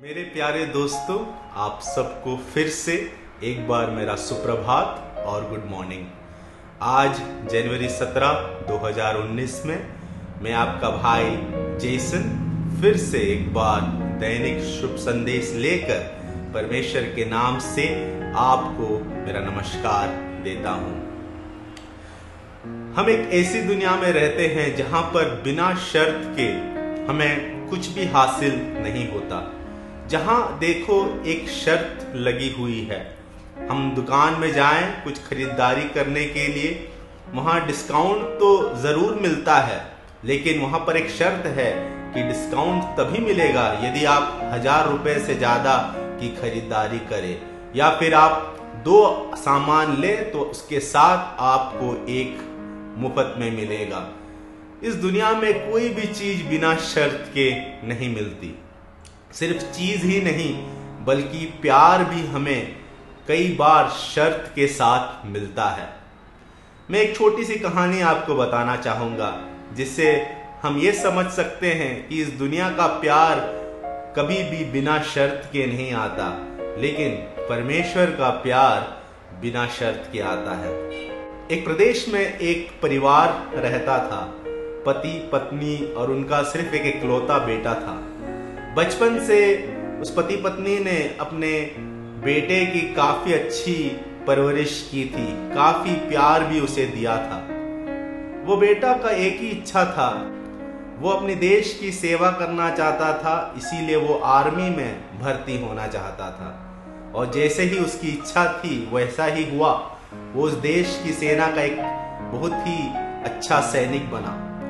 मेरे प्यारे दोस्तों, आप सबको फिर से एक बार मेरा सुप्रभात और गुड मॉर्निंग आज जनवरी 17 2019 में मैं आपका भाई जेसन फिर से एक बार दैनिक शुभ संदेश लेकर परमेश्वर के नाम से आपको मेरा नमस्कार देता हूँ। हम एक ऐसी दुनिया में रहते हैं जहाँ पर बिना शर्त के हमें कुछ भी हासिल नहीं होता। जहाँ देखो एक शर्त लगी हुई है। हम दुकान में जाएँ कुछ खरीदारी करने के लिए। वहाँ डिस्काउंट तो ज़रूर मिलता है, लेकिन वहाँ पर एक शर्त है कि डिस्काउंट तभी मिलेगा यदि आप हज़ार रुपए से ज़्यादा की खरीदारी करें, या फिर आप दो सामान ले तो उसके साथ आपको एक मुफ़्त में मिलेगा। इस दुनिया में कोई भी चीज़ बिना शर्त के नहीं मिलती। सिर्फ़ चीज़ ही नहीं, बल्कि प्यार भी हमें कई बार शर्त के साथ मिलता है। मैं एक छोटी सी कहानी आपको बताना चाहूँगा, जिससे हम ये समझ सकते हैं कि इस दुनिया का प्यार कभी भी बिना शर्त के नहीं आता, लेकिन परमेश्वर का प्यार बिना शर्त के आता है। एक प्रदेश में एक परिवार रहता था, पति, पत्नी और उनका सिर्फ़ एक इकलौता बेटा था। बचपन से उस पति पत्नी ने अपने बेटे की काफ़ी अच्छी परवरिश की थी, काफ़ी प्यार भी उसे दिया था। वो बेटा का एक ही इच्छा था, वो अपने देश की सेवा करना चाहता था, इसीलिए वो आर्मी में भर्ती होना चाहता था। और जैसे ही उसकी इच्छा थी, वैसा ही हुआ। वो उस देश की सेना का एक बहुत ही अच्छा सैनिक बना।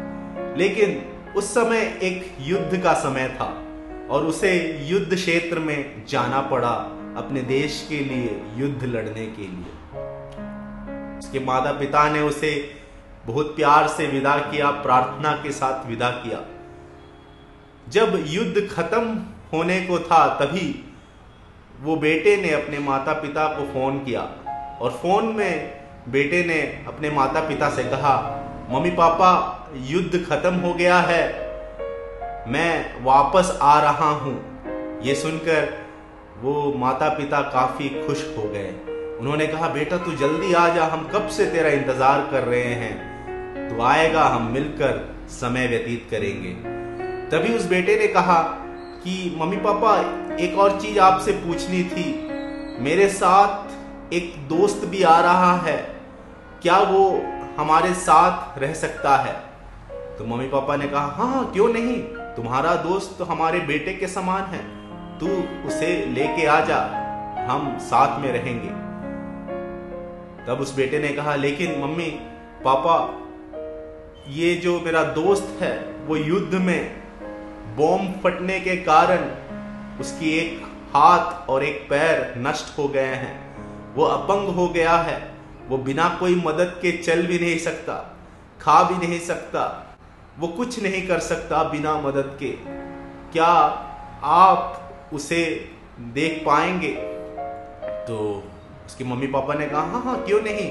लेकिन उस समय एक युद्ध का समय था। और उसे युद्ध क्षेत्र में जाना पड़ा अपने देश के लिए, युद्ध लड़ने के लिए। उसके माता पिता ने उसे बहुत प्यार से विदा किया, प्रार्थना के साथ विदा किया। जब युद्ध खत्म होने को था, तभी वो बेटे ने अपने माता पिता को फ़ोन किया और फ़ोन में बेटे ने अपने माता पिता से कहा मम्मी पापा युद्ध खत्म हो गया है मैं वापस आ रहा हूँ। ये सुनकर वो माता पिता काफ़ी खुश हो गए। उन्होंने कहा, बेटा, तू जल्दी आ जा, हम कब से तेरा इंतज़ार कर रहे हैं? तू आएगा, हम मिलकर समय व्यतीत करेंगे। तभी उस बेटे ने कहा कि, मम्मी पापा, एक और चीज़ आपसे पूछनी थी। मेरे साथ एक दोस्त भी आ रहा है। क्या वो हमारे साथ रह सकता है? तो मम्मी पापा ने कहा हाँ हाँ क्यों नहीं? तुम्हारा दोस्त तो हमारे बेटे के समान है। तू उसे लेके आ जा, हम साथ में रहेंगे। तब उस बेटे ने कहा, लेकिन मम्मी, पापा, ये जो मेरा दोस्त है, वो युद्ध में बॉम्ब फटने के कारण उसकी एक हाथ और एक पैर नष्ट हो गए हैं। वो अपंग हो गया है, वो बिना कोई मदद के चल भी नहीं सकता, खा भी नहीं सकता वो कुछ नहीं कर सकता बिना मदद के। क्या आप उसे देख पाएँगे? तो उसके मम्मी पापा ने कहा हाँ हाँ क्यों नहीं?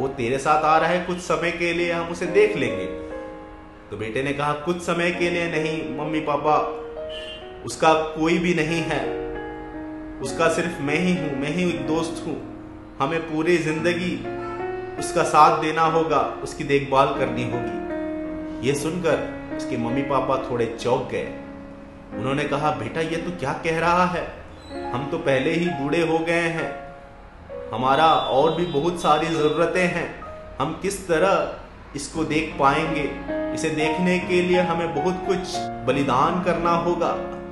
वो तेरे साथ आ रहा है कुछ समय के लिए, हम उसे देख लेंगे। तो बेटे ने कहा, कुछ समय के लिए नहीं, मम्मी पापा, उसका कोई भी नहीं है। उसका सिर्फ़ मैं ही हूँ, मैं ही एक दोस्त हूँ। हमें पूरी ज़िंदगी उसका साथ देना होगा, उसकी देखभाल करनी होगी। ये सुनकर उसके मम्मी पापा थोड़े चौक गए। उन्होंने कहा, बेटा, ये तो क्या कह रहा है? हम तो पहले ही बूढ़े हो गए हैं। हमारा और भी बहुत सारी ज़रूरतें हैं। हम किस तरह इसको देख पाएँगे? इसे देखने के लिए हमें बहुत कुछ बलिदान करना होगा।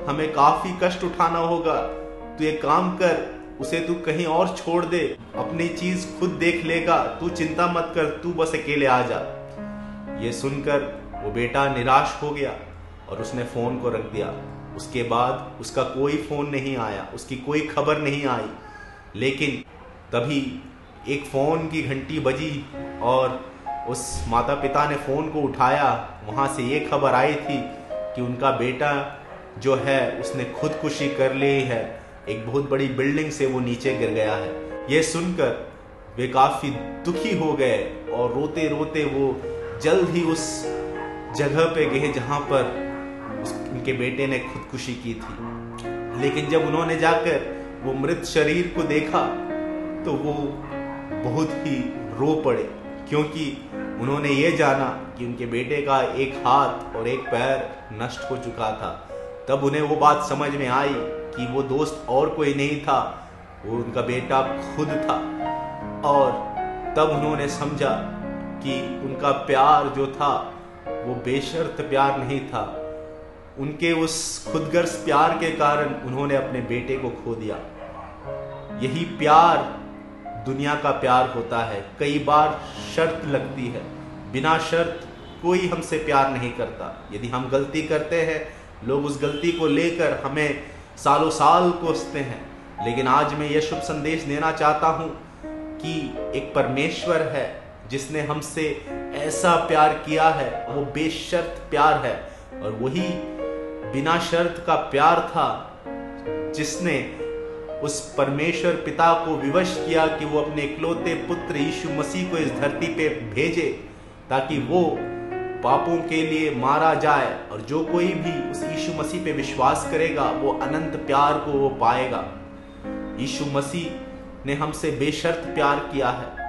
हमें काफ़ी कष्ट उठाना होगा। तू एक काम कर, उसे तू कहीं और छोड़ दे। अपनी चीज़ खुद देख लेगा। तू चिंता मत कर, तू बस अकेले आ जा। ये सुनकर वो बेटा निराश हो गया और उसने फ़ोन को रख दिया। उसके बाद उसका कोई फ़ोन नहीं आया, उसकी कोई खबर नहीं आई। लेकिन तभी एक फ़ोन की घंटी बजी और उस माता पिता ने फ़ोन को उठाया। वहाँ से ये खबर आई थी कि उनका बेटा जो है, उसने खुदकुशी कर ली है। एक बहुत बड़ी बिल्डिंग से वो नीचे गिर गया है। ये सुनकर वे काफ़ी दुखी हो गए और रोते रोते वो जल्द ही उस जगह पे गए जहाँ पर उनके बेटे ने खुदकुशी की थी। लेकिन जब उन्होंने जाकर वो मृत शरीर को देखा तो वो बहुत ही रो पड़े, क्योंकि उन्होंने ये जाना कि उनके बेटे का एक हाथ और एक पैर नष्ट हो चुका था। तब उन्हें वो बात समझ में आई कि वो दोस्त और कोई नहीं था, वो उनका बेटा खुद था। और तब उन्होंने समझा कि उनका प्यार जो था वो बेशर्त प्यार नहीं था। उनके उस खुदगर्ज प्यार के कारण उन्होंने अपने बेटे को खो दिया। यही प्यार दुनिया का प्यार होता है। कई बार शर्त लगती है। बिना शर्त कोई हमसे प्यार नहीं करता। यदि हम गलती करते हैं, लोग उस गलती को लेकर हमें सालों साल कोसते हैं। लेकिन आज मैं यह शुभ संदेश देना चाहता हूँ कि एक परमेश्वर है। जिसने हमसे ऐसा प्यार किया है, वो बेशर्त प्यार है। और वही बिना शर्त का प्यार था जिसने उस परमेश्वर पिता को विवश किया कि वो अपने इकलौते पुत्र यीशु मसीह को इस धरती पे भेजे, ताकि वो पापों के लिए मारा जाए। और जो कोई भी उस यीशु मसीह पे विश्वास करेगा, वो अनंत प्यार को वो पाएगा। यीशु मसीह ने हमसे बेशर्त प्यार किया है।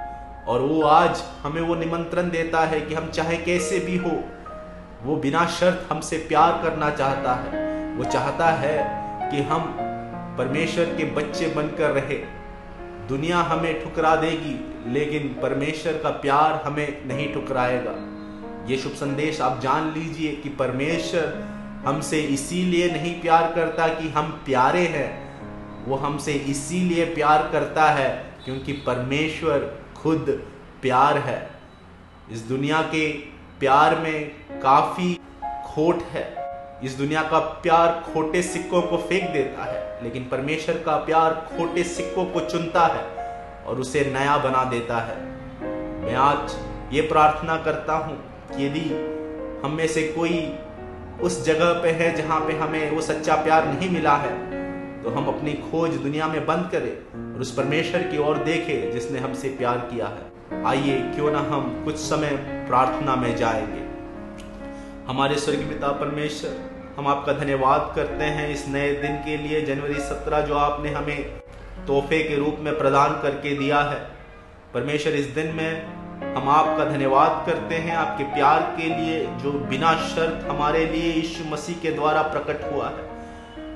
और वो आज हमें वो निमंत्रण देता है कि हम चाहे कैसे भी हो, वो बिना शर्त हमसे प्यार करना चाहता है। वो चाहता है कि हम परमेश्वर के बच्चे बनकर रहे। दुनिया हमें ठुकरा देगी, लेकिन परमेश्वर का प्यार हमें नहीं ठुकराएगा। ये शुभ संदेश आप जान लीजिए कि परमेश्वर हमसे इसीलिए नहीं प्यार करता कि हम प्यारे हैं। वो हमसे इसीलिए प्यार करता है क्योंकि परमेश्वर खुद प्यार है। इस दुनिया के प्यार में काफ़ी खोट है। इस दुनिया का प्यार खोटे सिक्कों को फेंक देता है, लेकिन परमेश्वर का प्यार खोटे सिक्कों को चुनता है और उसे नया बना देता है। मैं आज ये प्रार्थना करता हूँ कि यदि हम में से कोई उस जगह पे है जहाँ पे हमें वो सच्चा प्यार नहीं मिला है तो हम अपनी खोज दुनिया में बंद करें। और उस परमेश्वर की ओर देखें जिसने हमसे प्यार किया है। आइए, क्यों ना हम कुछ समय प्रार्थना में जाएँगे। हमारे स्वर्गीय पिता परमेश्वर, हम आपका धन्यवाद करते हैं इस नए दिन के लिए, जनवरी सत्रह जो आपने हमें तोहफे के रूप में प्रदान करके दिया है। परमेश्वर, इस दिन में हम आपका धन्यवाद करते हैं, आपके प्यार के लिए जो बिना शर्त हमारे लिए यीशु मसीह के द्वारा प्रकट हुआ है।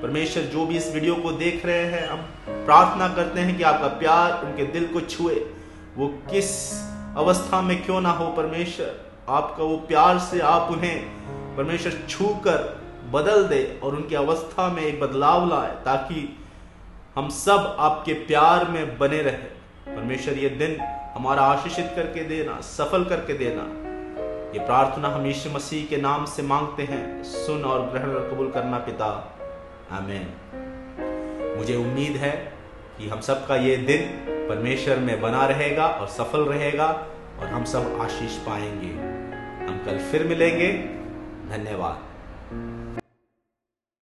परमेश्वर जो भी इस वीडियो को देख रहे हैं, हम प्रार्थना करते हैं कि आपका प्यार उनके दिल को छुए। वो किस अवस्था में क्यों ना हो परमेश्वर? आपका वो प्यार से आप उन्हें परमेश्वर छू कर बदल दे और उनकी अवस्था में एक बदलाव लाए, ताकि हम सब आपके प्यार में बने रहे। परमेश्वर, ये दिन हमारा आशीषित करके देना, सफल करके देना। ये प्रार्थना हम यीशु मसीह के नाम से मांगते हैं। सुन और ग्रहण और कबूल करना पिता। आमेन। मुझे उम्मीद है कि हम सब का ये दिन परमेश्वर में बना रहेगा और सफल रहेगा और हम सब आशीष पाएँगे। हम कल फिर मिलेंगे। धन्यवाद।